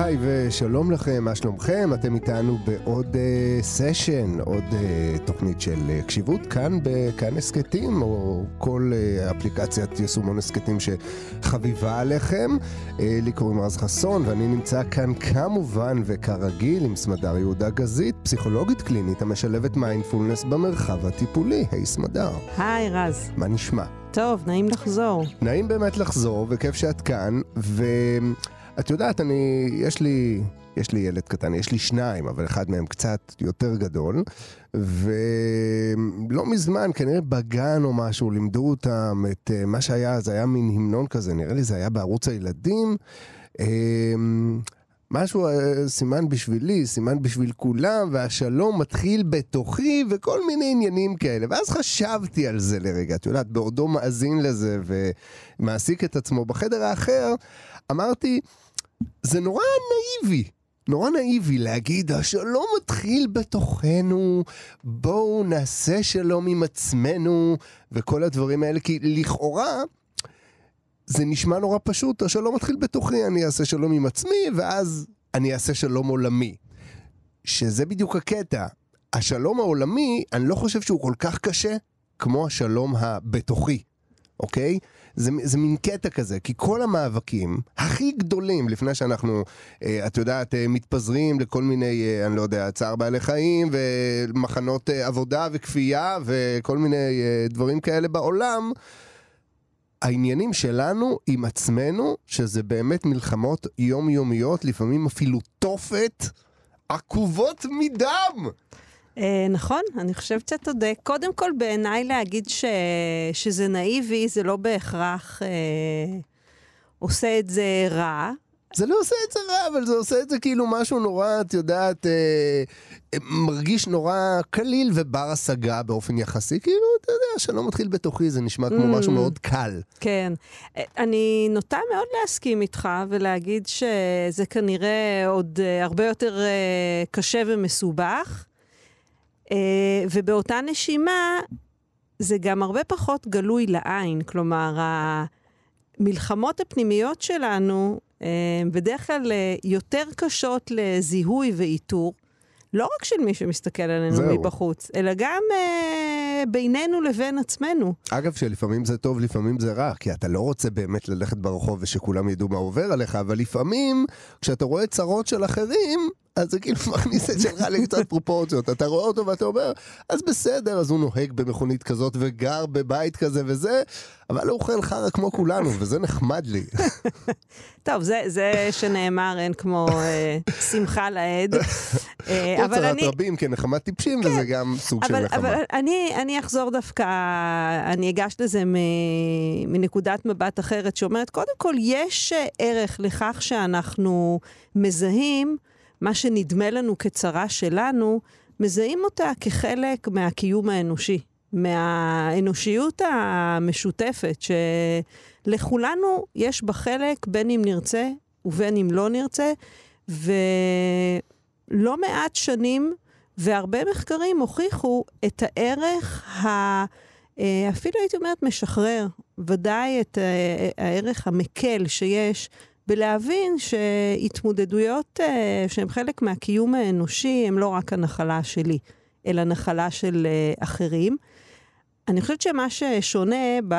היי ושלום לכם, מה שלומכם? אתם איתנו בעוד סשן, uh, עוד uh, תוכנית של uh, קשיבות כאן בכאן הסכתים, או כל uh, אפליקציית יישומון הסכתים שחביבה עליכם. Uh, לי קוראים רז חסון, ואני נמצא כאן כמובן וכרגיל עם סמדר יהודה גזית, פסיכולוגית קלינית המשלבת מיינדפולנס במרחב הטיפולי. היי סמדר. היי רז. מה נשמע? טוב, נעים לחזור. נעים באמת לחזור, וכיף שאת כאן, ו... את יודעת, אני, יש לי, יש לי ילד קטן, יש לי שניים, אבל אחד מהם קצת יותר גדול, ולא מזמן, כנראה בגן או משהו, לימדו אותם את uh, מה שהיה, זה היה מין המנון כזה, נראה לי זה היה בערוץ הילדים. Uh, משהו uh, סימן בשבילי, סימן בשביל כולם, והשלום מתחיל בתוכי, וכל מיני עניינים כאלה. ואז חשבתי על זה לרגע, את יודעת, בעודו מאזין לזה ומעסיק את עצמו בחדר האחר, אמרתי, זה נורא נאיבי. נורא נאיבי להגיד, השלום מתחיל בתוכנו, בואו נעשה שלום עם עצמנו, וכל הדברים האלה, כי לכאורה, זה נשמע נורא פשוט, השלום מתחיל בתוכי, אני אעשה שלום עם עצמי, ואז אני אעשה שלום עולמי. שזה בדיוק הקטע. השלום העולמי, אני לא חושב שהוא כל כך קשה כמו השלום הבתוכי, אוקיי? זה, זה מין קטע כזה, כי כל המאבקים הכי גדולים, לפני שאנחנו, אה, את יודעת, אה, מתפזרים לכל מיני, אה, אני לא יודע, צער בעלי חיים, ומחנות עבודה וכפייה, וכל מיני דברים כאלה בעולם, העניינים שלנו עם עצמנו, שזה באמת מלחמות יומיומיות, לפעמים אפילו תופת, עקובות מדם. אה, נכון, אני חושבת שאתה צודק. קודם כל, בעיניי להגיד ש... שזה נאיבי, זה לא בהכרח אה, עושה את זה רע. זה לא עושה את זה רע, אבל זה עושה את זה כאילו משהו נורא, את יודעת, אה, אה מרגיש נורא קליל ובר השגה באופן יחסי. כאילו, אתה יודע, שלא מתחיל בתוכי, זה נשמע כמו mm, משהו מאוד קל. כן. אה, אני נוטה מאוד להסכים איתך ולהגיד שזה כנראה עוד הרבה יותר אה, קשה ומסובך. אה, ובאותה נשימה, זה גם הרבה פחות גלוי לעין. כלומר, המלחמות הפנימיות שלנו אה, בדרך כלל אה, יותר קשות לזיהוי ואיתור. לא רק של מי שמסתכל עלינו זהו. מבחוץ, אלא גם אה, בינינו לבין עצמנו. אגב, שלפעמים זה טוב, לפעמים זה רע, כי אתה לא רוצה באמת ללכת ברחוב ושכולם ידעו מה עובר עליך, אבל לפעמים, כשאתה רואה צרות של אחרים, אז זה כאילו מכניס את שלך לקצת פרופורציות. אתה רואה אותו ואתה אומר, אז בסדר, אז הוא נוהג במכונית כזאת וגר בבית כזה וזה, אבל הוא אוכל חרא כמו כולנו, וזה נחמד לי. טוב, זה, זה שנאמר, אין כמו אה, שמחה לאיד. אה, צרת אני... רבים כנחמת טיפשים, כן, וזה גם סוג אבל, של נחמה. אבל אני, אני אחזור דווקא, אני אגש לזה מ, מנקודת מבט אחרת, שאומרת, קודם כל, יש ערך לכך שאנחנו מזהים מה שנדמה לנו כצרה שלנו, מזהים אותה כחלק מהקיום האנושי, מהאנושיות המשותפת, שלכולנו יש בה חלק, בין אם נרצה ובין אם לא נרצה, ולא מעט שנים והרבה מחקרים הוכיחו את הערך ה... אה, אפילו הייתי אומרת משחרר, ודאי את אה, הערך המקל שיש בלהבין שהתמודדויות אה, שהן חלק מהקיום האנושי, הן לא רק הנחלה שלי, אלא נחלה של אה, אחרים. אני חושבת שמה ששונה ב...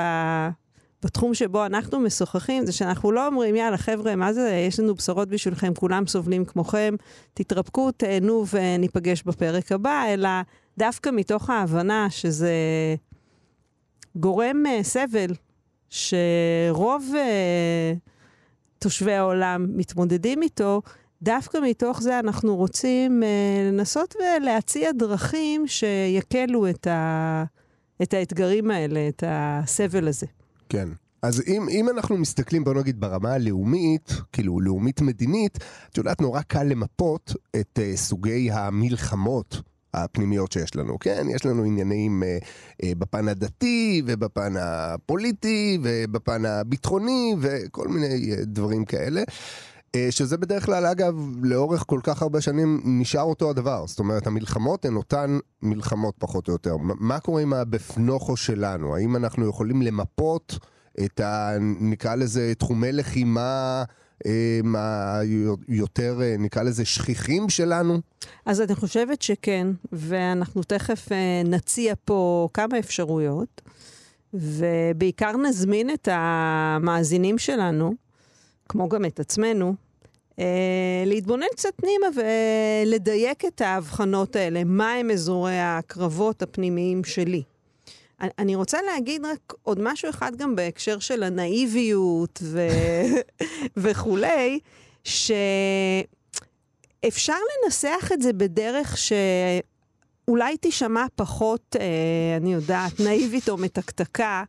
בתחום שבו אנחנו משוחחים, זה שאנחנו לא אומרים, יאללה, חבר'ה, מה זה, יש לנו בשורות בשבילכם, כולם סובלים כמוכם, תתרפקו, תהנו וניפגש בפרק הבא, אלא דווקא מתוך ההבנה שזה גורם uh, סבל, שרוב... Uh, תושבי העולם מתמודדים איתו, דווקא מתוך זה אנחנו רוצים אה, לנסות ולהציע דרכים שיקלו את, ה, את האתגרים האלה, את הסבל הזה. כן. אז אם, אם אנחנו מסתכלים, בוא נגיד, ברמה הלאומית, כאילו לאומית-מדינית, את יודעת, נורא קל למפות את uh, סוגי המלחמות הפנימיות שיש לנו, כן? יש לנו עניינים אה, אה, בפן הדתי ובפן הפוליטי ובפן הביטחוני וכל מיני אה, דברים כאלה. אה, שזה בדרך כלל, אגב, לאורך כל כך הרבה שנים נשאר אותו הדבר. זאת אומרת, המלחמות הן אותן מלחמות פחות או יותר. מה קורה עם הבפנוכו שלנו? האם אנחנו יכולים למפות את ה... נקרא לזה תחומי לחימה היותר, נקרא לזה, שכיחים שלנו? אז אני חושבת שכן, ואנחנו תכף נציע פה כמה אפשרויות, ובעיקר נזמין את המאזינים שלנו, כמו גם את עצמנו, להתבונן קצת פנימה ולדייק את ההבחנות האלה, מהם אזורי הקרבות הפנימיים שלי. אני רוצה להגיד רק עוד משהו אחד גם בהקשר של הנאיביות ו... וכולי, שאפשר לנסח את זה בדרך שאולי תישמע פחות, אה, אני יודעת, נאיבית או מתקתקה,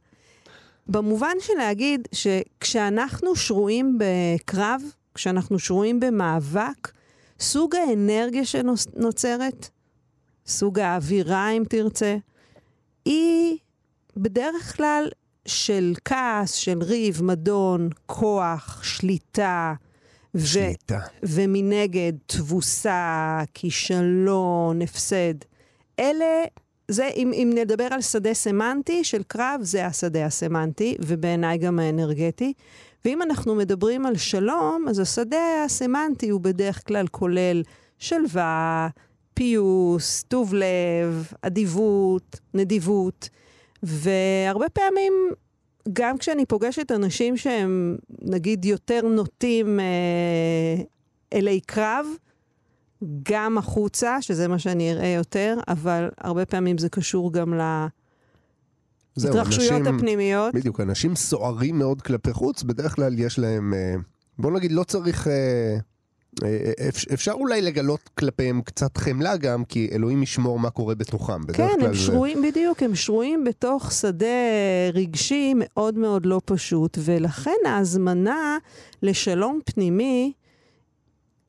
במובן של להגיד שכשאנחנו שרויים בקרב, כשאנחנו שרויים במאבק, סוג האנרגיה שנוצרת, סוג האווירה, אם תרצה, היא בדרך כלל של כעס, של ריב, מדון, כוח, שליטה. שליטה. ו- ומנגד, תבוסה, כישלון, הפסד. אלה, זה, אם, אם נדבר על שדה סמנטי של קרב, זה השדה הסמנטי, ובעיניי גם האנרגטי. ואם אנחנו מדברים על שלום, אז השדה הסמנטי הוא בדרך כלל כולל שלווה, פיוס, טוב לב, אדיבות, נדיבות. והרבה פעמים, גם כשאני פוגשת אנשים שהם, נגיד, יותר נוטים אה, אלי קרב, גם החוצה, שזה מה שאני אראה יותר, אבל הרבה פעמים זה קשור גם להתרחשויות הפנימיות. בדיוק, אנשים סוערים מאוד כלפי חוץ, בדרך כלל יש להם, אה, בוא נגיד, לא צריך... אה, אה, אפשר אולי לגלות כלפיהם קצת חמלה גם, כי אלוהים ישמור מה קורה בתוכם. כן, הם שרויים, זה... בדיוק, הם שרויים בתוך שדה רגשי מאוד מאוד לא פשוט, ולכן ההזמנה לשלום פנימי,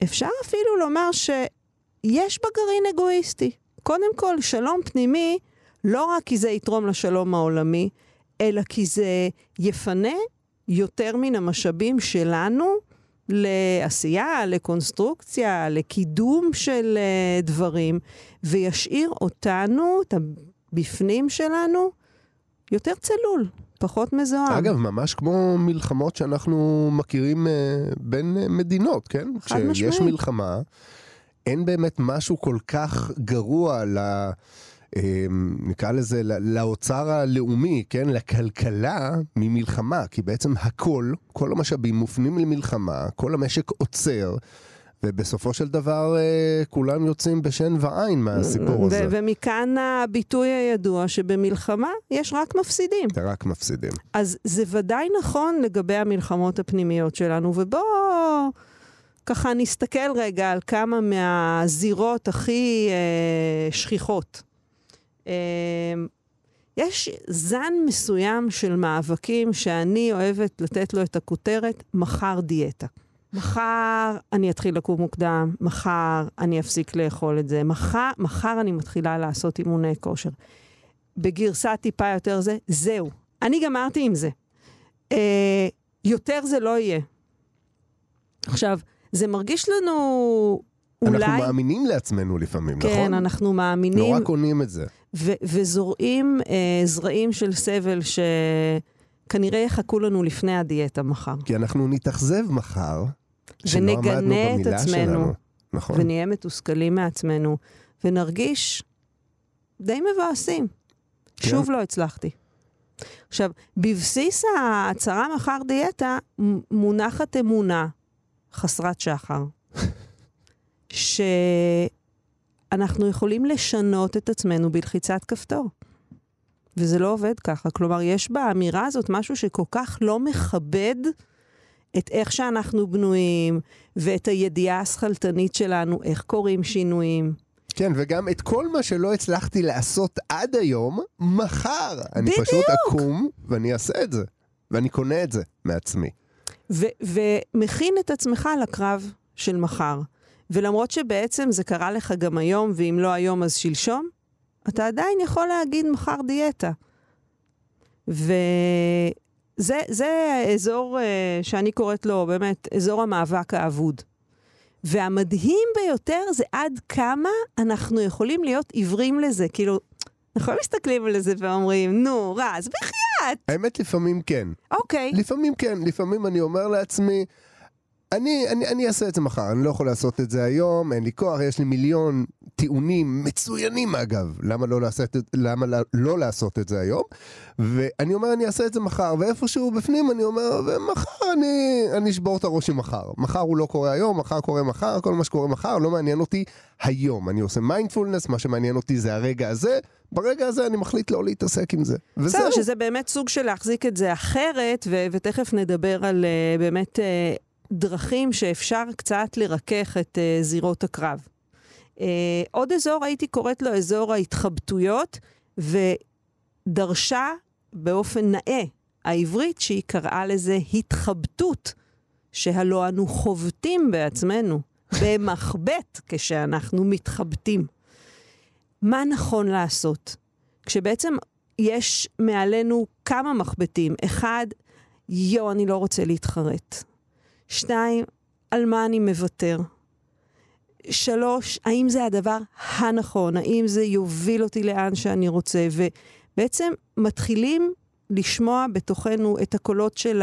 אפשר אפילו לומר שיש בה גרעין אגואיסטי. קודם כל, שלום פנימי, לא רק כי זה יתרום לשלום העולמי, אלא כי זה יפנה יותר מן המשאבים שלנו לעשייה, לקונסטרוקציה, לקידום של uh, דברים, וישאיר אותנו, את הבפנים שלנו, יותר צלול, פחות מזוהם. אגב, ממש כמו מלחמות שאנחנו מכירים uh, בין uh, מדינות, כן? חד משמעית. כשיש מלחמה, אין באמת משהו כל כך גרוע ל... לה... אמ, נקרא לזה, לאוצר הלאומי, כן, לכלכלה ממלחמה, כי בעצם הכל, כל המשאבים מופנים למלחמה, כל המשק עוצר. ובסופו של דבר אה, כולם יוצאים בשן ועין מהסיפור הזה. ומכאן הביטוי הידוע שבמלחמה יש רק מפסידים. רק מפסידים. אז זה ודאי נכון לגבי המלחמות הפנימיות שלנו, ובואו ככה נסתכל רגע על כמה מהזירות הכי אה, שכיחות יש זן מסוים של מאבקים שאני אוהבת לתת לו את הכותרת, מחר דיאטה. מחר אני אתחיל לקום מוקדם, מחר אני אפסיק לאכול את זה, מחר, מחר אני מתחילה לעשות אימוני כושר. בגרסה טיפה יותר זה, זהו. אני גמרתי עם זה. אה, יותר זה לא יהיה. עכשיו, זה מרגיש לנו אולי... אנחנו מאמינים לעצמנו לפעמים, כן, נכון? כן, אנחנו מאמינים. נורא קונים את זה. ו- וזורעים אה, זרעים של סבל שכנראה יחכו לנו לפני הדיאטה מחר. כי אנחנו נתאכזב מחר, ונגנה את עצמנו. שלנו. נכון. ונהיה מתוסכלים מעצמנו, ונרגיש די מבאסים. כן. שוב לא הצלחתי. עכשיו, בבסיס ההצהרה מחר דיאטה מונחת אמונה חסרת שחר, ש... אנחנו יכולים לשנות את עצמנו בלחיצת כפתור. וזה לא עובד ככה. כלומר, יש באמירה הזאת משהו שכל כך לא מכבד את איך שאנחנו בנויים, ואת הידיעה השכלתנית שלנו, איך קורים שינויים. כן, וגם את כל מה שלא הצלחתי לעשות עד היום, מחר. אני בדיוק. פשוט אקום ואני אעשה את זה. ואני קונה את זה מעצמי. ומכין את עצמך לקרב של מחר. ולמרות שבעצם זה קרה לך גם היום, ואם לא היום אז שלשום, אתה עדיין יכול להגיד מחר דיאטה. וזה האזור uh, שאני קוראת לו באמת אזור המאבק האבוד. והמדהים ביותר זה עד כמה אנחנו יכולים להיות עיוורים לזה. כאילו, אנחנו לא מסתכלים על זה ואומרים, נו, רז, בחייאת. האמת, לפעמים כן. אוקיי. לפעמים כן, לפעמים אני אומר לעצמי, אני, אני, אני אעשה את זה מחר, אני לא יכול לעשות את זה היום, אין לי כוח, יש לי מיליון טיעונים מצוינים אגב, למה לא לעשות, למה לא לעשות את זה היום, ואני אומר אני אעשה את זה מחר, ואיפשהו בפנים אני אומר, ומחר אני, אני אשבור את הראש עם מחר. מחר הוא לא קורה היום, מחר קורה מחר, כל מה שקורה מחר לא מעניין אותי היום. אני עושה מיינדפולנס, מה שמעניין אותי זה הרגע הזה, ברגע הזה אני מחליט לא להתעסק עם זה. וזהו. שזה באמת סוג של להחזיק את זה אחרת, ו- ותכף נדבר על uh, באמת... Uh, דרכים שאפשר קצת לרכך את uh, זירות הקרב. Uh, עוד אזור, הייתי קוראת לו אזור ההתחבטויות, ודרשה באופן נאה העברית שהיא קראה לזה התחבטות, שהלא אנו חובטים בעצמנו, במחבט כשאנחנו מתחבטים. מה נכון לעשות? כשבעצם יש מעלינו כמה מחבטים. אחד, יו, אני לא רוצה להתחרט. שתיים, על מה אני מוותר? שלוש, האם זה הדבר הנכון? האם זה יוביל אותי לאן שאני רוצה? ובעצם מתחילים לשמוע בתוכנו את הקולות של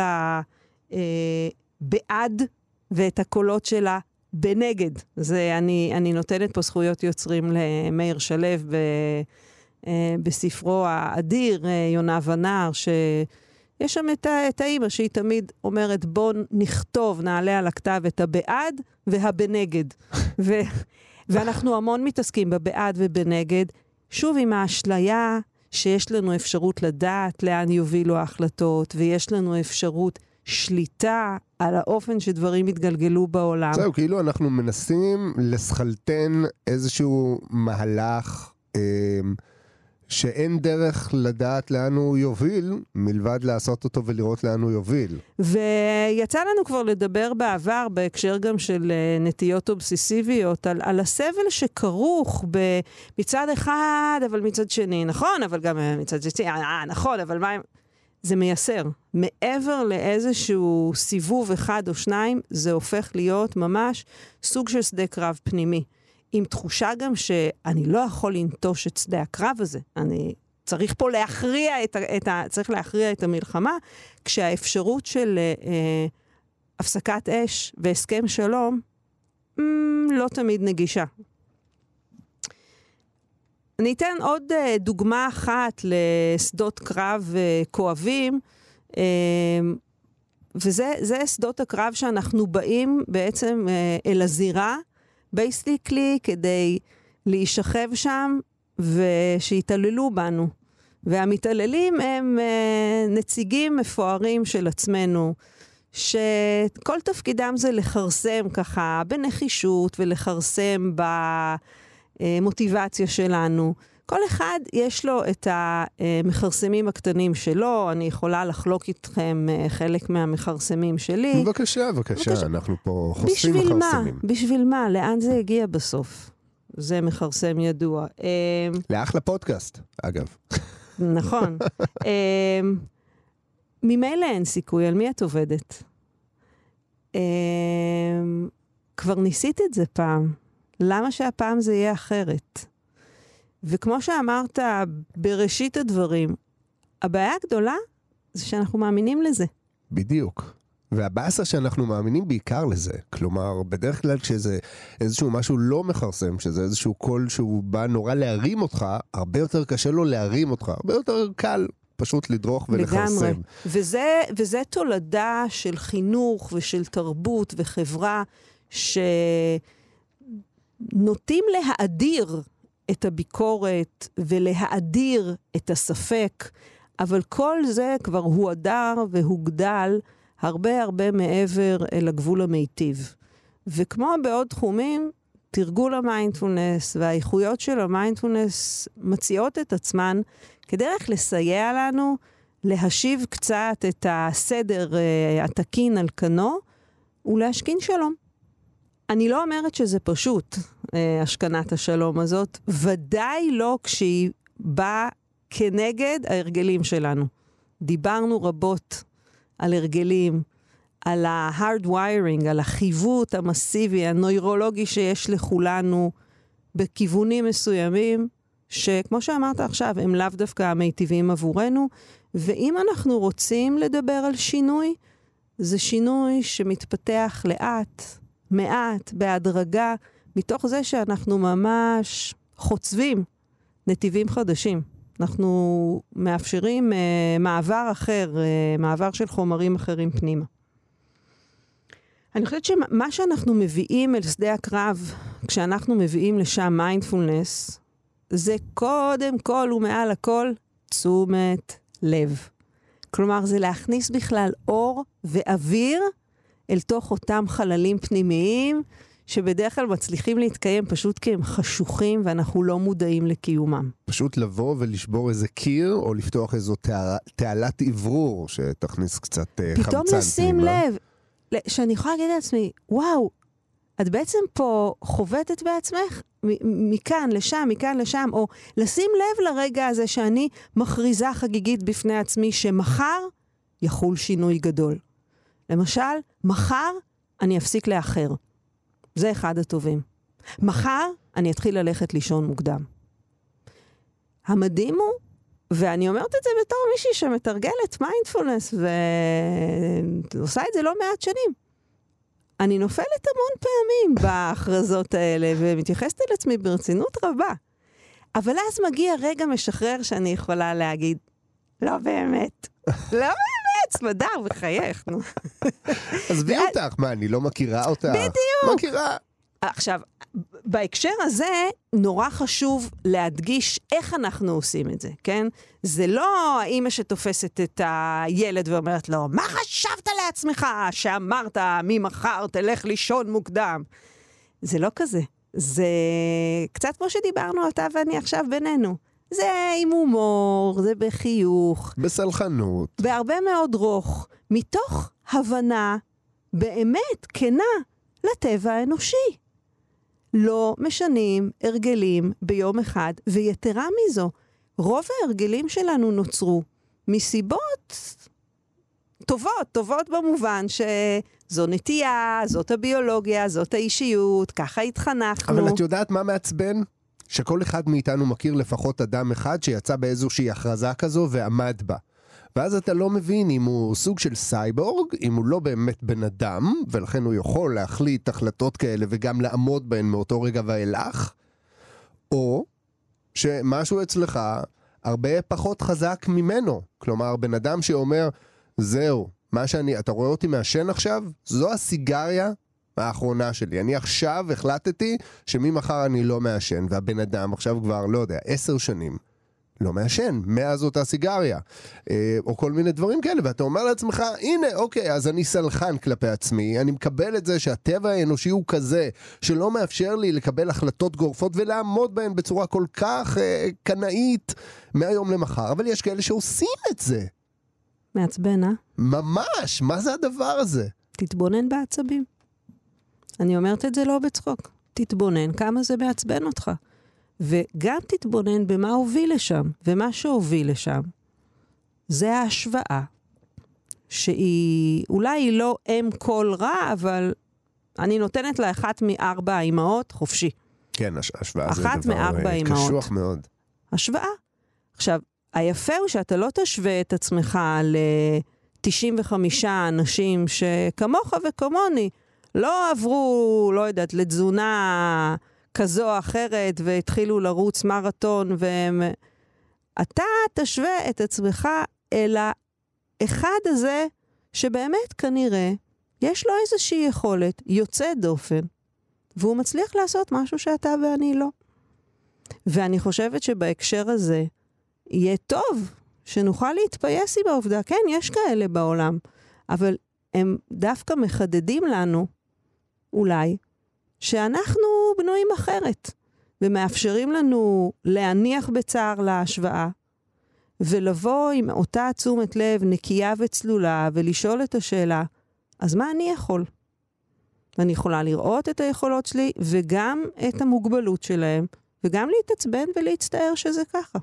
הבעד אה, ואת הקולות של הבנגד. זה, אני, אני נותנת פה זכויות יוצרים למאיר שלו ב, אה, בספרו האדיר, אה, יונה ונער, ש... יש שם את, את האימא שהיא תמיד אומרת, בואו נכתוב, נעלה על הכתב את הבעד והבנגד. ו, ואנחנו המון מתעסקים בבעד ובנגד, שוב עם האשליה שיש לנו אפשרות לדעת לאן יובילו ההחלטות, ויש לנו אפשרות שליטה על האופן שדברים יתגלגלו בעולם. זהו, כאילו אנחנו מנסים לסכלתן איזשהו מהלך... אה, שאין דרך לדעת לאן הוא יוביל, מלבד לעשות אותו ולראות לאן הוא יוביל. ויצא לנו כבר לדבר בעבר, בהקשר גם של אה, נטיות אובססיביות, על, על הסבל שכרוך ב, מצד אחד, אבל מצד שני, נכון, אבל גם אה, מצד שני, אה, נכון, אבל מה... זה מייסר. מעבר לאיזשהו סיבוב אחד או שניים, זה הופך להיות ממש סוג של שדה קרב פנימי. עם תחושה גם שאני לא יכול לנטוש את שדה הקרב הזה. אני צריך פה להכריע את, ה, את ה... צריך להכריע את המלחמה, כשהאפשרות של אה, אה, הפסקת אש והסכם שלום mm, לא תמיד נגישה. אני אתן עוד אה, דוגמה אחת לשדות קרב אה, כואבים, אה, וזה שדות הקרב שאנחנו באים בעצם אה, אל הזירה בייסיקלי כדי להישכב שם ושיתעללו בנו. והמתעללים הם uh, נציגים מפוארים של עצמנו, שכל תפקידם זה לכרסם ככה בנחישות ולכרסם במוטיבציה שלנו. כל אחד יש לו את המכרסמים הקטנים שלו, אני יכולה לחלוק איתכם אה, חלק מהמכרסמים שלי. בבקשה, בבקשה, בבקשה. אנחנו פה חושפים בשביל מכרסמים. מה? בשביל מה? לאן זה הגיע בסוף? זה מכרסם ידוע. אה, לאחלה פודקאסט, אגב. נכון. אה, ממילא אין סיכוי, על מי את עובדת? כבר ניסית את זה פעם. למה שהפעם זה יהיה אחרת? וכמו שאמרת בראשית הדברים, הבעיה הגדולה זה שאנחנו מאמינים לזה. בדיוק. והבאסה שאנחנו מאמינים בעיקר לזה. כלומר, בדרך כלל כשזה איזשהו משהו לא מכרסם, שזה איזשהו קול שהוא בא נורא להרים אותך, הרבה יותר קשה לו להרים אותך, הרבה יותר קל פשוט לדרוך ולכרסם. לגמרי. וזה, וזה תולדה של חינוך ושל תרבות וחברה שנוטים להאדיר את הביקורת ולהאדיר את הספק, אבל כל זה כבר הואדר והוגדל הרבה הרבה מעבר אל הגבול המיטיב. וכמו בעוד תחומים, תרגול המיינדפולנס והאיכויות של המיינדפולנס מציעות את עצמן כדרך לסייע לנו להשיב קצת את הסדר uh, התקין על כנו ולהשכין שלום. אני לא אומרת שזה פשוט, אה, השכנת השלום הזאת, ודאי לא כשהיא באה כנגד ההרגלים שלנו. דיברנו רבות על הרגלים, על ה-hard wiring, על החיווט המסיבי, הנוירולוגי שיש לכולנו בכיוונים מסוימים, שכמו שאמרת עכשיו, הם לאו דווקא המיטיבים עבורנו, ואם אנחנו רוצים לדבר על שינוי, זה שינוי שמתפתח לאט, מעט, בהדרגה, מתוך זה שאנחנו ממש חוצבים נתיבים חדשים. אנחנו מאפשרים uh, מעבר אחר, uh, מעבר של חומרים אחרים פנימה. אני חושבת שמה שאנחנו מביאים אל שדה הקרב, כשאנחנו מביאים לשם מיינדפולנס, זה קודם כל ומעל הכל תשומת לב. כלומר, זה להכניס בכלל אור ואוויר אל תוך אותם חללים פנימיים, שבדרך כלל מצליחים להתקיים פשוט כי הם חשוכים ואנחנו לא מודעים לקיומם. פשוט לבוא ולשבור איזה קיר, או לפתוח איזו תעלת אוורור שתכניס קצת אה, חמצן פתאום לשים לב, שאני יכולה להגיד לעצמי, וואו, את בעצם פה חובטת בעצמך מכאן לשם, מכאן לשם, או לשים לב לרגע הזה שאני מכריזה חגיגית בפני עצמי שמחר יחול שינוי גדול. למשל, מחר אני אפסיק לאחר. זה אחד הטובים. מחר אני אתחיל ללכת לישון מוקדם. המדהים הוא, ואני אומרת את זה בתור מישהי שמתרגלת מיינדפולנס ועושה את זה לא מעט שנים. אני נופלת המון פעמים בהכרזות האלה ומתייחסת אל עצמי ברצינות רבה. אבל אז מגיע רגע משחרר שאני יכולה להגיד, לא באמת, לא באמת. סמדר, בחייך, נו. עזבי אותך, מה, אני לא מכירה אותך? בדיוק. מכירה. עכשיו, בהקשר הזה, נורא חשוב להדגיש איך אנחנו עושים את זה, כן? זה לא האימא שתופסת את הילד ואומרת לו, מה חשבת לעצמך שאמרת ממחר תלך לישון מוקדם? זה לא כזה. זה קצת כמו שדיברנו אתה ואני עכשיו בינינו. זה עם הומור, זה בחיוך. בסלחנות. בהרבה מאוד רוך, מתוך הבנה באמת כנה לטבע האנושי. לא משנים הרגלים ביום אחד, ויתרה מזו, רוב ההרגלים שלנו נוצרו מסיבות טובות, טובות במובן שזו נטייה, זאת הביולוגיה, זאת האישיות, ככה התחנכנו. אבל את יודעת מה מעצבן? שכל אחד מאיתנו מכיר לפחות אדם אחד שיצא באיזושהי הכרזה כזו ועמד בה. ואז אתה לא מבין אם הוא סוג של סייבורג, אם הוא לא באמת בן אדם, ולכן הוא יכול להחליט החלטות כאלה וגם לעמוד בהן מאותו רגע ואילך, או שמשהו אצלך הרבה פחות חזק ממנו. כלומר, בן אדם שאומר, זהו, מה שאני, אתה רואה אותי מעשן עכשיו? זו הסיגריה האחרונה שלי. אני עכשיו החלטתי שממחר אני לא מעשן, והבן אדם עכשיו כבר, לא יודע, עשר שנים. לא מעשן, מאז אותה סיגריה, אה, או כל מיני דברים כאלה, ואתה אומר לעצמך, הנה, אוקיי, אז אני סלחן כלפי עצמי, אני מקבל את זה שהטבע האנושי הוא כזה, שלא מאפשר לי לקבל החלטות גורפות ולעמוד בהן בצורה כל כך אה, קנאית מהיום למחר, אבל יש כאלה שעושים את זה. מעצבן, אה? ממש, מה זה הדבר הזה? תתבונן בעצבים. אני אומרת את זה לא בצחוק. תתבונן כמה זה מעצבן אותך. וגם תתבונן במה הוביל לשם. ומה שהוביל לשם זה ההשוואה, שהיא, אולי היא לא אם כל רע, אבל אני נותנת לה אחת מארבע האימהות חופשי. כן, השוואה זה דבר אה, קשוח מאוד. השוואה. עכשיו, היפה הוא שאתה לא תשווה את עצמך ל-95 אנשים שכמוך וכמוני לא עברו, לא יודעת, לתזונה כזו או אחרת והתחילו לרוץ מרתון והם... אתה תשווה את עצמך אל האחד הזה שבאמת כנראה יש לו איזושהי יכולת יוצאת דופן, והוא מצליח לעשות משהו שאתה ואני לא. ואני חושבת שבהקשר הזה יהיה טוב שנוכל להתפייס עם העובדה. כן, יש כאלה בעולם, אבל הם דווקא מחדדים לנו אולי, שאנחנו בנויים אחרת, ומאפשרים לנו להניח בצער להשוואה, ולבוא עם אותה תשומת לב נקייה וצלולה, ולשאול את השאלה, אז מה אני יכול? ואני יכולה לראות את היכולות שלי, וגם את המוגבלות שלהם, וגם להתעצבן ולהצטער שזה ככה.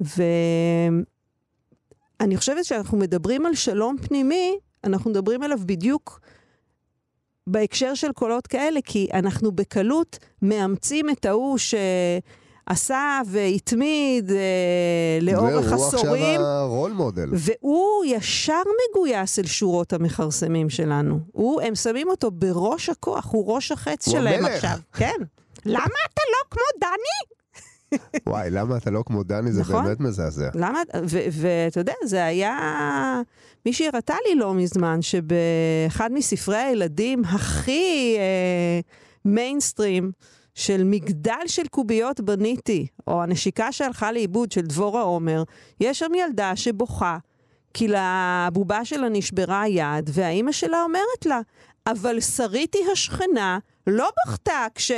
ואני חושבת שאנחנו מדברים על שלום פנימי, אנחנו מדברים עליו בדיוק בהקשר של קולות כאלה, כי אנחנו בקלות מאמצים את ההוא עשה והתמיד אה, לאורך והוא עשורים. עכשיו הרול מודל. והוא ישר מגויס אל שורות המכרסמים שלנו. הוא, הם שמים אותו בראש הכוח, הוא ראש החץ הוא שלהם המלך. עכשיו. כן. למה אתה לא כמו דני? וואי, למה אתה לא כמו דני? זה נכון. באמת מזעזע. למה? ואתה יודע, זה היה... מישהי הראתה לי לא מזמן, שבאחד מספרי הילדים הכי אה, מיינסטרים, של מגדל של קוביות בניתי, או הנשיקה שהלכה לאיבוד של דבורה עומר, יש שם ילדה שבוכה, כי לבובה שלה נשברה היד, והאימא שלה אומרת לה, אבל שריתי השכנה לא בכתה כש...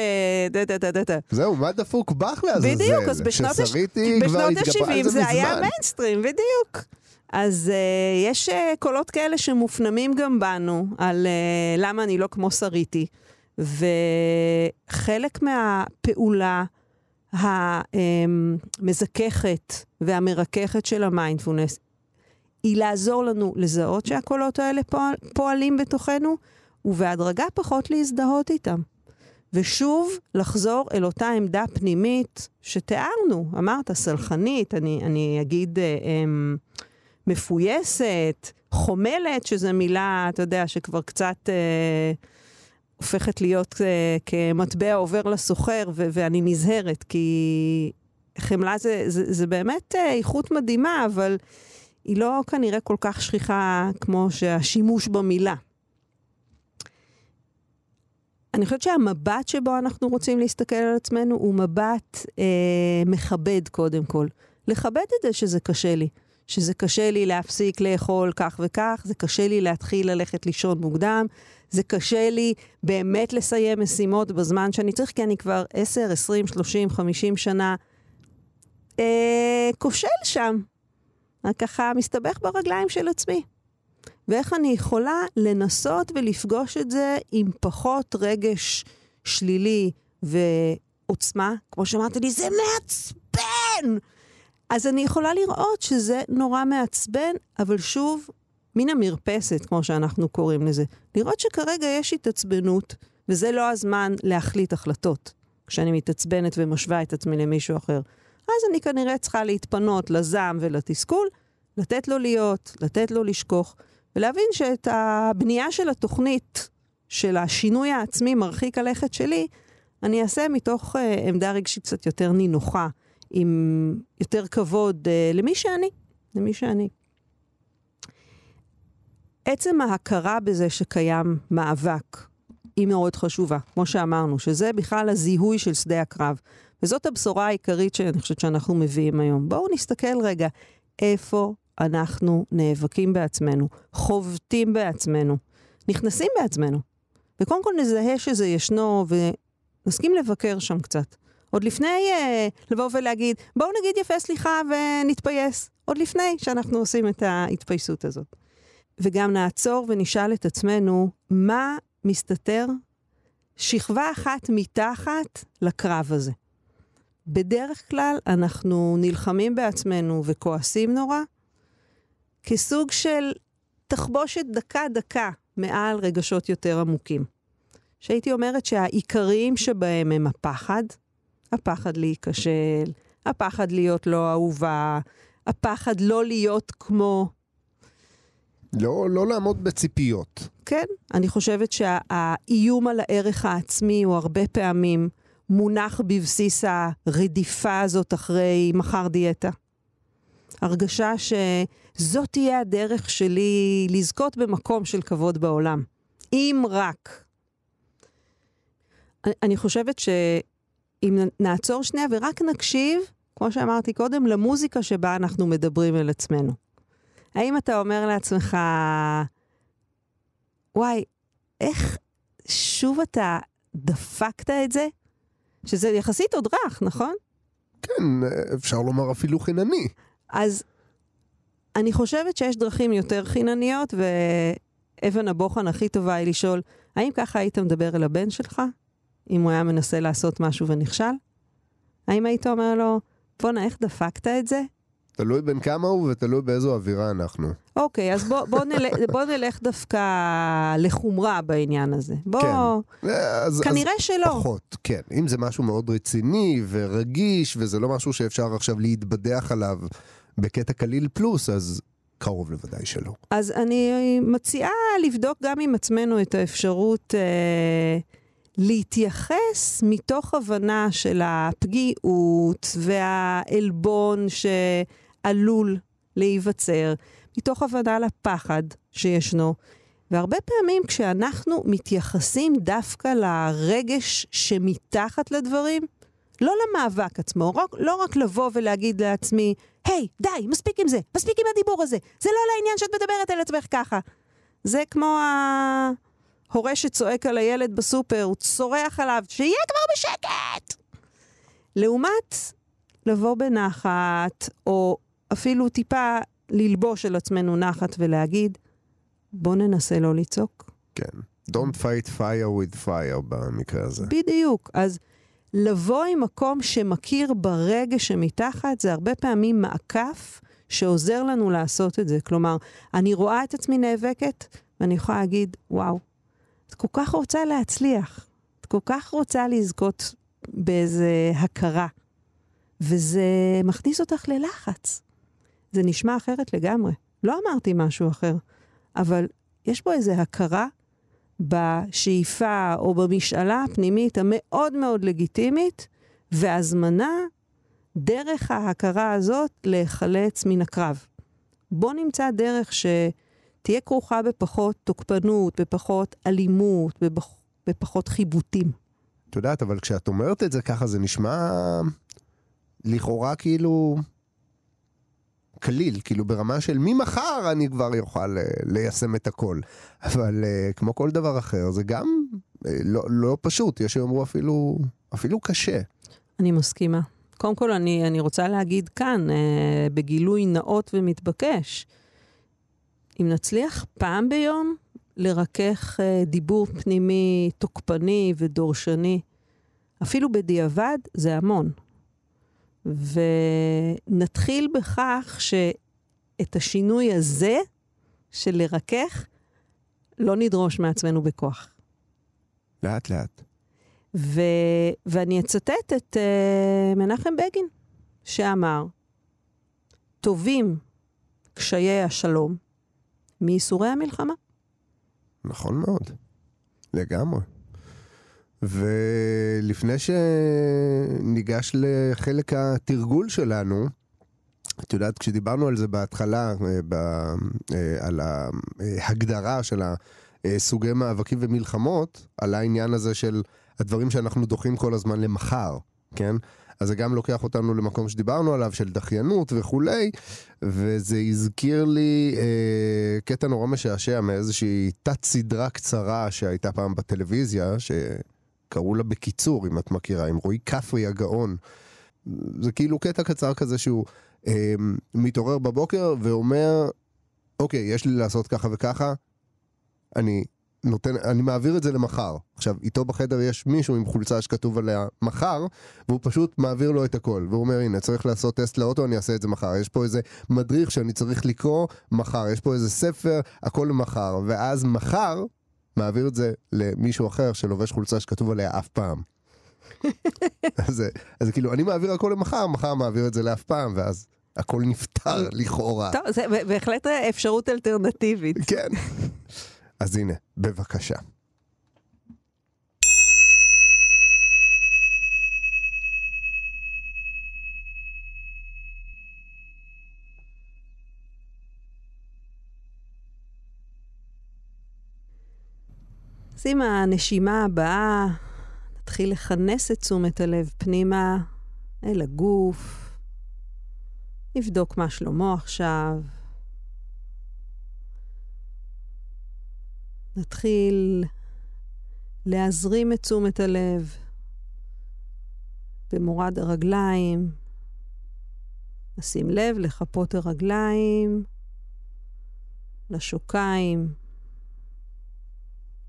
זהו, מה דפוק בך לעזאזל? בדיוק, אז בשנות הש- ששריתי כבר בשנות התגברה על ה-70 זה היה. מיינסטרים, בדיוק. אז uh, יש uh, קולות כאלה שמופנמים גם בנו, על uh, למה אני לא כמו שריתי. וחלק מהפעולה המזככת והמרככת של המיינדפולנס היא לעזור לנו לזהות שהקולות האלה פועל, פועלים בתוכנו, ובהדרגה פחות להזדהות איתם. ושוב, לחזור אל אותה עמדה פנימית שתיארנו. אמרת, סלחנית, אני, אני אגיד אה, אה, מפויסת, חומלת, שזו מילה, אתה יודע, שכבר קצת אה, הופכת להיות אה, כמטבע עובר לסוחר, ו- ואני נזהרת, כי חמלה זה, זה, זה באמת אה, איכות מדהימה, אבל היא לא כנראה כל כך שכיחה כמו שהשימוש במילה. אני חושבת שהמבט שבו אנחנו רוצים להסתכל על עצמנו הוא מבט אה, מכבד קודם כל. לכבד את זה שזה קשה לי. שזה קשה לי להפסיק לאכול כך וכך, זה קשה לי להתחיל ללכת לישון מוקדם, זה קשה לי באמת לסיים משימות בזמן שאני צריך, כי אני כבר 10, 20, 30, 50 שנה אה, כושל שם. רק ככה מסתבך ברגליים של עצמי. ואיך אני יכולה לנסות ולפגוש את זה עם פחות רגש שלילי ועוצמה. כמו שאמרת לי, זה מעצבן! אז אני יכולה לראות שזה נורא מעצבן, אבל שוב, מן המרפסת, כמו שאנחנו קוראים לזה. לראות שכרגע יש התעצבנות, וזה לא הזמן להחליט החלטות. כשאני מתעצבנת ומשווה את עצמי למישהו אחר. אז אני כנראה צריכה להתפנות לזעם ולתסכול, לתת לו להיות, לתת לו לשכוח, ולהבין שאת הבנייה של התוכנית, של השינוי העצמי מרחיק הלכת שלי, אני אעשה מתוך uh, עמדה רגשית קצת יותר נינוחה, עם יותר כבוד uh, למי שאני, למי שאני. עצם ההכרה בזה שקיים מאבק היא מאוד חשובה, כמו שאמרנו, שזה בכלל הזיהוי של שדה הקרב. וזאת הבשורה העיקרית שאני חושבת שאנחנו מביאים היום. בואו נסתכל רגע איפה אנחנו נאבקים בעצמנו, חובטים בעצמנו, נכנסים בעצמנו. וקודם כל נזהה שזה ישנו ונסכים לבקר שם קצת. עוד לפני uh, לבוא ולהגיד, בואו נגיד יפה סליחה ונתפייס. עוד לפני שאנחנו עושים את ההתפייסות הזאת. וגם נעצור ונשאל את עצמנו, מה מסתתר שכבה אחת מתחת לקרב הזה? בדרך כלל אנחנו נלחמים בעצמנו וכועסים נורא, כסוג של תחבושת דקה-דקה מעל רגשות יותר עמוקים. שהייתי אומרת שהעיקריים שבהם הם הפחד, הפחד להיכשל, הפחד להיות לא אהובה, הפחד לא להיות כמו... לא, לא לעמוד בציפיות. כן, אני חושבת שהאיום על הערך העצמי הוא הרבה פעמים מונח בבסיס הרדיפה הזאת אחרי מחר דיאטה. הרגשה שזאת תהיה הדרך שלי לזכות במקום של כבוד בעולם. אם רק. אני חושבת שאם נעצור שנייה ורק נקשיב, כמו שאמרתי קודם, למוזיקה שבה אנחנו מדברים אל עצמנו. האם אתה אומר לעצמך, וואי, איך שוב אתה דפקת את זה? שזה יחסית עוד רך, נכון? כן, אפשר לומר אפילו חינני. אז אני חושבת שיש דרכים יותר חינניות, ואבן הבוחן הכי טובה היא לשאול, האם ככה היית מדבר אל הבן שלך, אם הוא היה מנסה לעשות משהו ונכשל? האם היית אומר לו, בואנה, איך דפקת את זה? תלוי בין כמה הוא ותלוי באיזו אווירה אנחנו. אוקיי, אז בוא, בוא, נל... בוא נלך דווקא לחומרה בעניין הזה. בוא... כן. אז, כנראה אז שלא. פחות, כן. אם זה משהו מאוד רציני ורגיש, וזה לא משהו שאפשר עכשיו להתבדח עליו בקטע קליל פלוס, אז קרוב לוודאי שלא. אז אני מציעה לבדוק גם עם עצמנו את האפשרות אה, להתייחס מתוך הבנה של הפגיעות והעלבון שעלול להיווצר, מתוך הבנה לפחד שישנו. והרבה פעמים כשאנחנו מתייחסים דווקא לרגש שמתחת לדברים, לא למאבק עצמו, רק, לא רק לבוא ולהגיד לעצמי, היי, hey, די, מספיק עם זה, מספיק עם הדיבור הזה, זה לא לעניין שאת מדברת על עצמך ככה. זה כמו ההורה שצועק על הילד בסופר, הוא צורח עליו, שיהיה כבר בשקט! לעומת לבוא בנחת, או אפילו טיפה ללבוש על עצמנו נחת ולהגיד, בוא ננסה לא לצעוק. כן. Don't fight fire with fire במקרה הזה. בדיוק. אז לבוא עם מקום שמכיר ברגש שמתחת, זה הרבה פעמים מעקף שעוזר לנו לעשות את זה. כלומר, אני רואה את עצמי נאבקת, ואני יכולה להגיד, וואו, את כל כך רוצה להצליח, את כל כך רוצה לזכות באיזה הכרה, וזה מכניס אותך ללחץ. זה נשמע אחרת לגמרי. לא אמרתי משהו אחר, אבל יש פה איזו הכרה בשאיפה או במשאלה הפנימית המאוד מאוד לגיטימית, והזמנה דרך ההכרה הזאת להיחלץ מן הקרב. בוא נמצא דרך שתהיה כרוכה בפחות תוקפנות, בפחות אלימות, בפח, בפחות חיבוטים. את יודעת, אבל כשאת אומרת את זה ככה, זה נשמע לכאורה כאילו קליל, כאילו ברמה של ממחר אני כבר יוכל אה, ליישם את הכל. אבל uh, כמו כל דבר אחר, זה גם uh, לא, לא פשוט, יש שיאמרו אפילו, אפילו קשה. אני מסכימה. קודם כל, אני, אני רוצה להגיד כאן, uh, בגילוי נאות ומתבקש, אם נצליח פעם ביום לרכך uh, דיבור פנימי תוקפני ודורשני, אפילו בדיעבד, זה המון. ונתחיל בכך שאת השינוי הזה, של לרכך, לא נדרוש מעצמנו בכוח. לאט לאט. ו... ואני אצטט את uh, מנחם בגין, שאמר, טובים קשיי השלום מייסורי המלחמה. נכון מאוד, לגמרי. ולפני שניגש לחלק התרגול שלנו, את יודעת, כשדיברנו על זה בהתחלה, אה, אה, על ההגדרה של סוגי מאבקים ומלחמות, על העניין הזה של הדברים שאנחנו דוחים כל הזמן למחר, כן? אז זה גם לוקח אותנו למקום שדיברנו עליו, של דחיינות וכולי, וזה הזכיר לי אה, קטע נורא משעשע מאיזושהי תת-סדרה קצרה שהייתה פעם בטלוויזיה, ש... קראו לה בקיצור, אם את מכירה, עם רועי כפרי הגאון. זה כאילו קטע קצר כזה שהוא אה, מתעורר בבוקר ואומר, אוקיי, יש לי לעשות ככה וככה, אני נותן, אני מעביר את זה למחר. עכשיו, איתו בחדר יש מישהו עם חולצה שכתוב עליה מחר, והוא פשוט מעביר לו את הכל. והוא אומר, הנה, צריך לעשות טסט לאוטו, אני אעשה את זה מחר. יש פה איזה מדריך שאני צריך לקרוא, מחר. יש פה איזה ספר, הכל מחר. ואז מחר, מעביר את זה למישהו אחר שלובש חולצה שכתוב עליה אף פעם. אז, אז כאילו, אני מעביר הכל למחר, מחר מעביר את זה לאף פעם, ואז הכל נפתר לכאורה. טוב, זה בהחלט אפשרות אלטרנטיבית. כן. אז הנה, בבקשה. אז עם הנשימה הבאה, נתחיל לכנס את תשומת הלב פנימה אל הגוף. נבדוק מה שלמה עכשיו. נתחיל להזרים את תשומת הלב במורד הרגליים. נשים לב לכפות הרגליים, לשוקיים.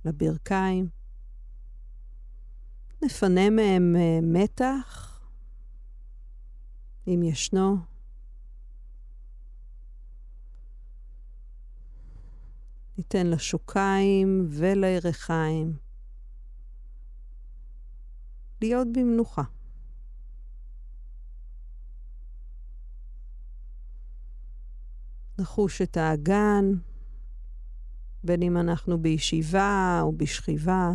לברכיים. נפנה מהם אה, מתח, אם ישנו. ניתן לשוקיים ולירכיים להיות במנוחה. נחוש את האגן, בין אם אנחנו בישיבה או בשכיבה.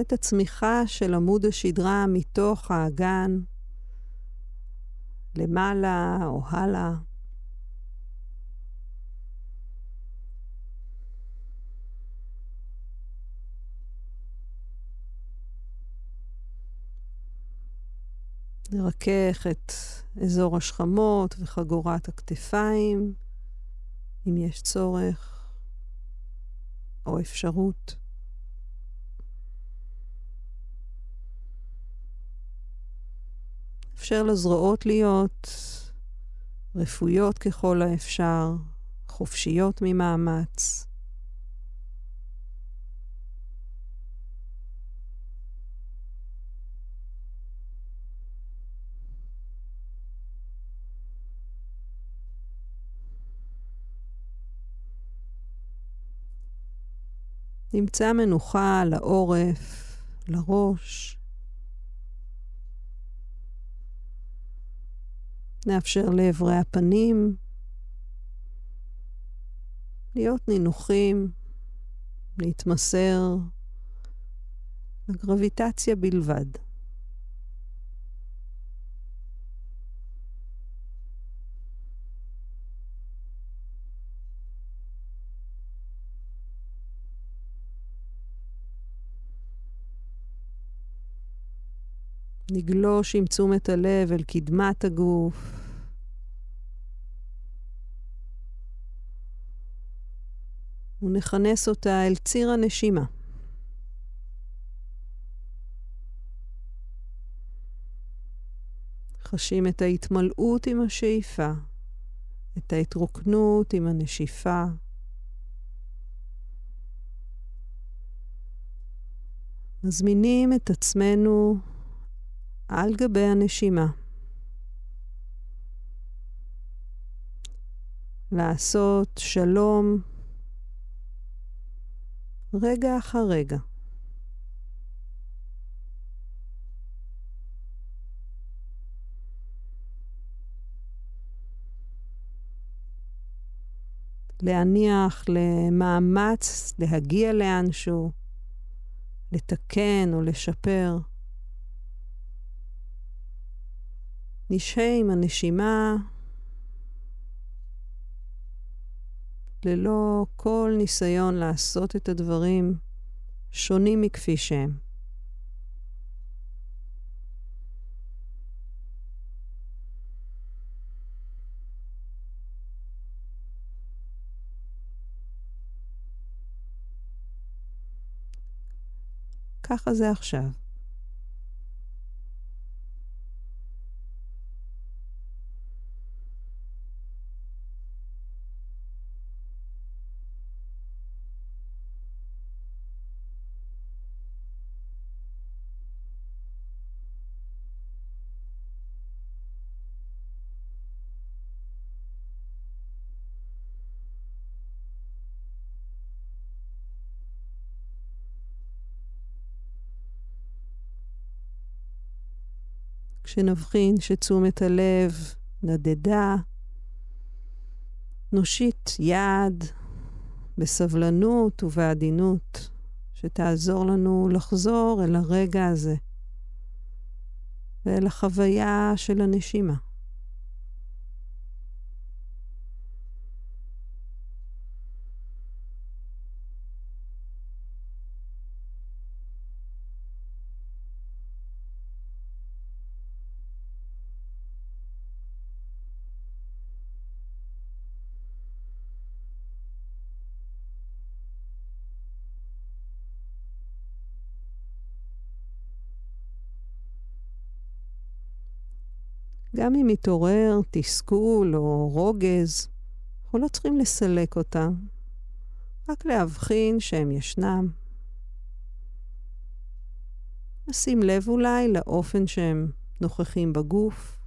את הצמיחה של עמוד השדרה מתוך האגן למעלה או הלאה. נרכך את אזור השכמות וחגורת הכתפיים, אם יש צורך או אפשרות. אפשר לזרועות להיות רפויות ככל האפשר, חופשיות ממאמץ. נמצא מנוחה לעורף, לראש. נאפשר לאברי הפנים להיות נינוחים, להתמסר לגרביטציה בלבד. נגלוש עם תשומת הלב אל קדמת הגוף. ונכנס אותה אל ציר הנשימה. חשים את ההתמלאות עם השאיפה, את ההתרוקנות עם הנשיפה. מזמינים את עצמנו על גבי הנשימה. לעשות שלום רגע אחר רגע. להניח למאמץ להגיע לאנשהו, לתקן או לשפר. נשהה עם הנשימה ללא כל ניסיון לעשות את הדברים שונים מכפי שהם. ככה זה עכשיו. כשנבחין שתשומת הלב נדדה, נושיט יד בסבלנות ובעדינות, שתעזור לנו לחזור אל הרגע הזה ואל החוויה של הנשימה. גם אם מתעורר תסכול או רוגז, אנחנו לא צריכים לסלק אותם, רק להבחין שהם ישנם. נשים לב אולי לאופן שהם נוכחים בגוף.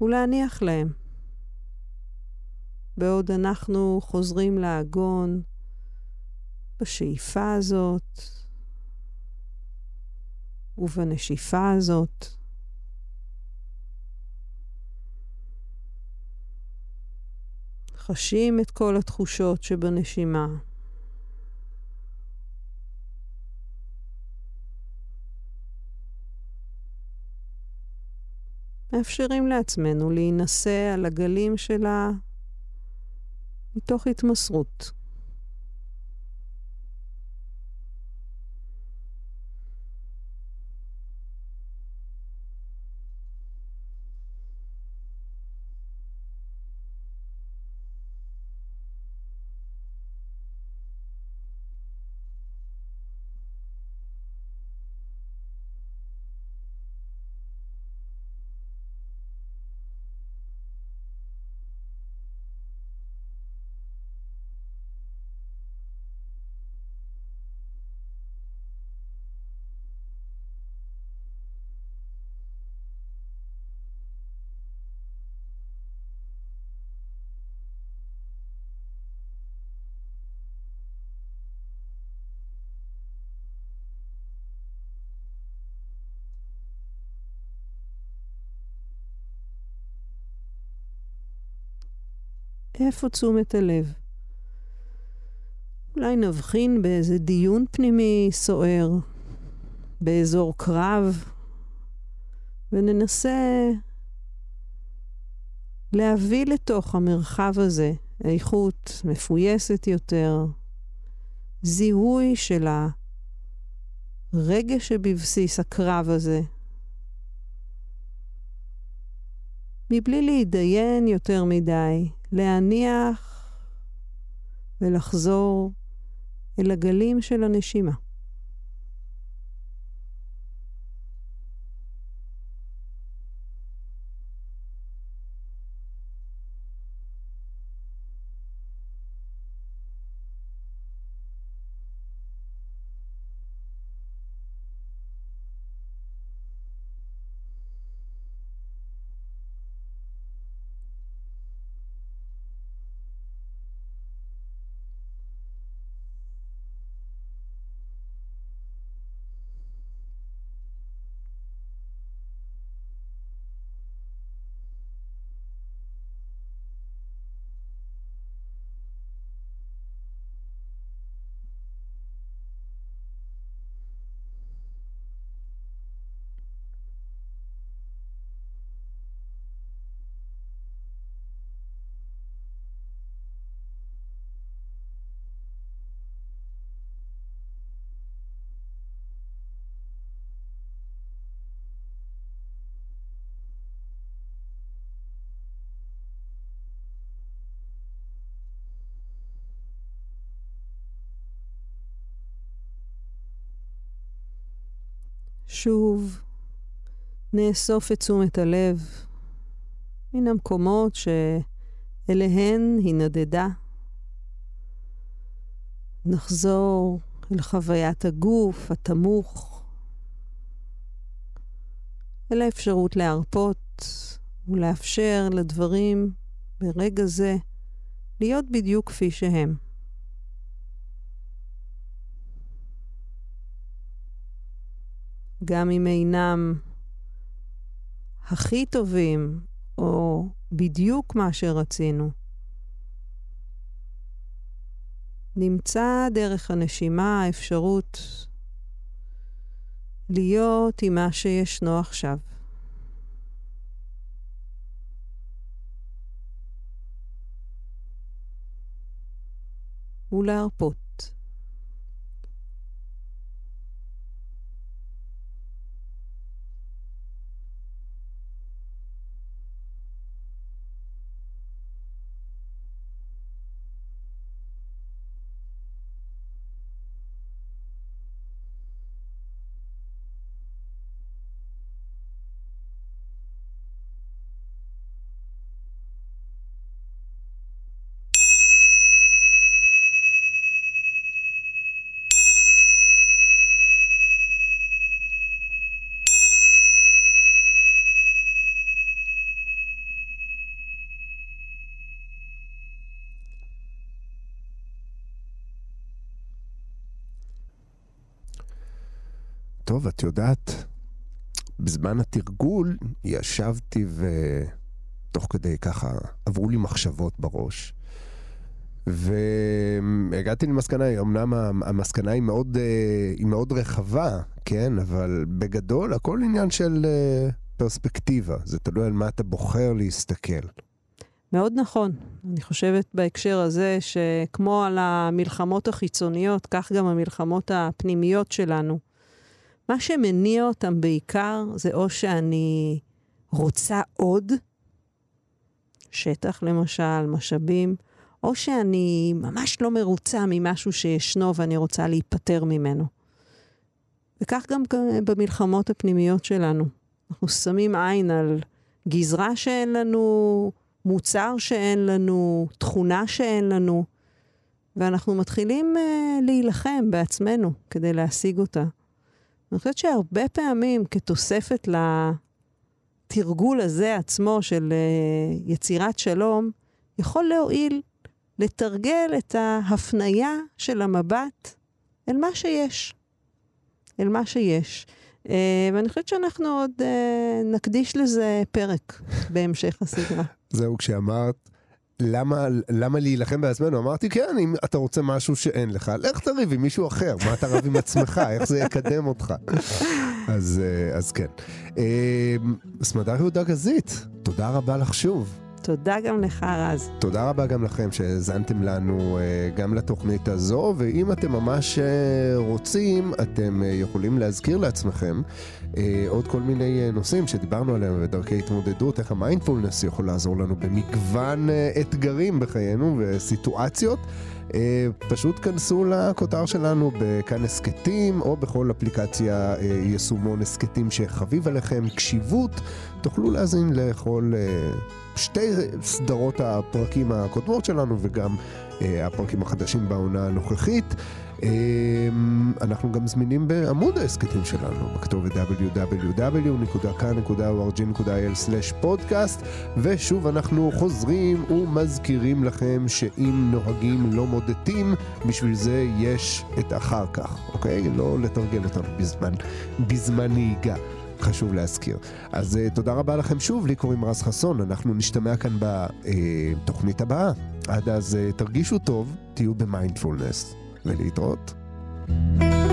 ולהניח להם. בעוד אנחנו חוזרים לאגון בשאיפה הזאת ובנשיפה הזאת. חשים את כל התחושות שבנשימה. מאפשרים לעצמנו להינשא על הגלים שלה מתוך התמסרות. איפה תשומת הלב? אולי נבחין באיזה דיון פנימי סוער, באזור קרב, וננסה להביא לתוך המרחב הזה איכות מפויסת יותר, זיהוי של הרגש שבבסיס הקרב הזה, מבלי להתדיין יותר מדי, להניח ולחזור אל הגלים של הנשימה. שוב נאסוף את תשומת הלב מן המקומות שאליהן היא נדדה. נחזור אל חוויית הגוף התמוך, אל האפשרות להרפות ולאפשר לדברים ברגע זה להיות בדיוק כפי שהם. גם אם אינם הכי טובים, או בדיוק מה שרצינו. נמצא דרך הנשימה האפשרות להיות עם מה שישנו עכשיו. ולהרפות. טוב, את יודעת, בזמן התרגול ישבתי ותוך כדי ככה עברו לי מחשבות בראש. והגעתי למסקנה, אמנם המסקנה היא מאוד, אה, היא מאוד רחבה, כן, אבל בגדול הכל עניין של אה, פרספקטיבה, זה תלוי על מה אתה בוחר להסתכל. מאוד נכון. אני חושבת בהקשר הזה שכמו על המלחמות החיצוניות, כך גם המלחמות הפנימיות שלנו. מה שמניע אותם בעיקר זה או שאני רוצה עוד, שטח למשל, משאבים, או שאני ממש לא מרוצה ממשהו שישנו ואני רוצה להיפטר ממנו. וכך גם במלחמות הפנימיות שלנו. אנחנו שמים עין על גזרה שאין לנו, מוצר שאין לנו, תכונה שאין לנו, ואנחנו מתחילים uh, להילחם בעצמנו כדי להשיג אותה. אני חושבת שהרבה פעמים כתוספת לתרגול הזה עצמו של uh, יצירת שלום, יכול להועיל לתרגל את ההפניה של המבט אל מה שיש. אל מה שיש. Uh, ואני חושבת שאנחנו עוד uh, נקדיש לזה פרק בהמשך הסדרה. זהו, כשאמרת, למה, למה להילחם בעצמנו? אמרתי, כן, אם אתה רוצה משהו שאין לך, לך תריב עם מישהו אחר. מה אתה רב עם עצמך? איך זה יקדם אותך? אז, uh, אז כן. Uh, סמדר יהודה גזית, תודה רבה לך שוב. תודה גם לך, רז. תודה רבה גם לכם שהאזנתם לנו אה, גם לתוכנית הזו, ואם אתם ממש אה, רוצים, אתם אה, יכולים להזכיר לעצמכם עוד כל מיני נושאים שדיברנו עליהם ודרכי התמודדות, איך המיינדפולנס יכול לעזור לנו במגוון אתגרים בחיינו וסיטואציות. פשוט כנסו לכותר שלנו בכאן הסכתים, או בכל אפליקציה יישומון הסכתים שחביב עליכם, קשיבות, תוכלו להאזין לכל... שתי סדרות הפרקים הקודמות שלנו וגם אה, הפרקים החדשים בעונה הנוכחית. אה, אנחנו גם זמינים בעמוד ההסכתים שלנו, בכתובת www.kan.org.il/פודקאסט ושוב אנחנו חוזרים ומזכירים לכם שאם נוהגים לא מודדים, בשביל זה יש את אחר כך, אוקיי? לא לתרגל אותנו בזמן, בזמן נהיגה. חשוב להזכיר. אז uh, תודה רבה לכם שוב, לי קוראים רז חסון, אנחנו נשתמע כאן בתוכנית הבאה. עד אז uh, תרגישו טוב, תהיו במיינדפולנס, ולהתראות. thank you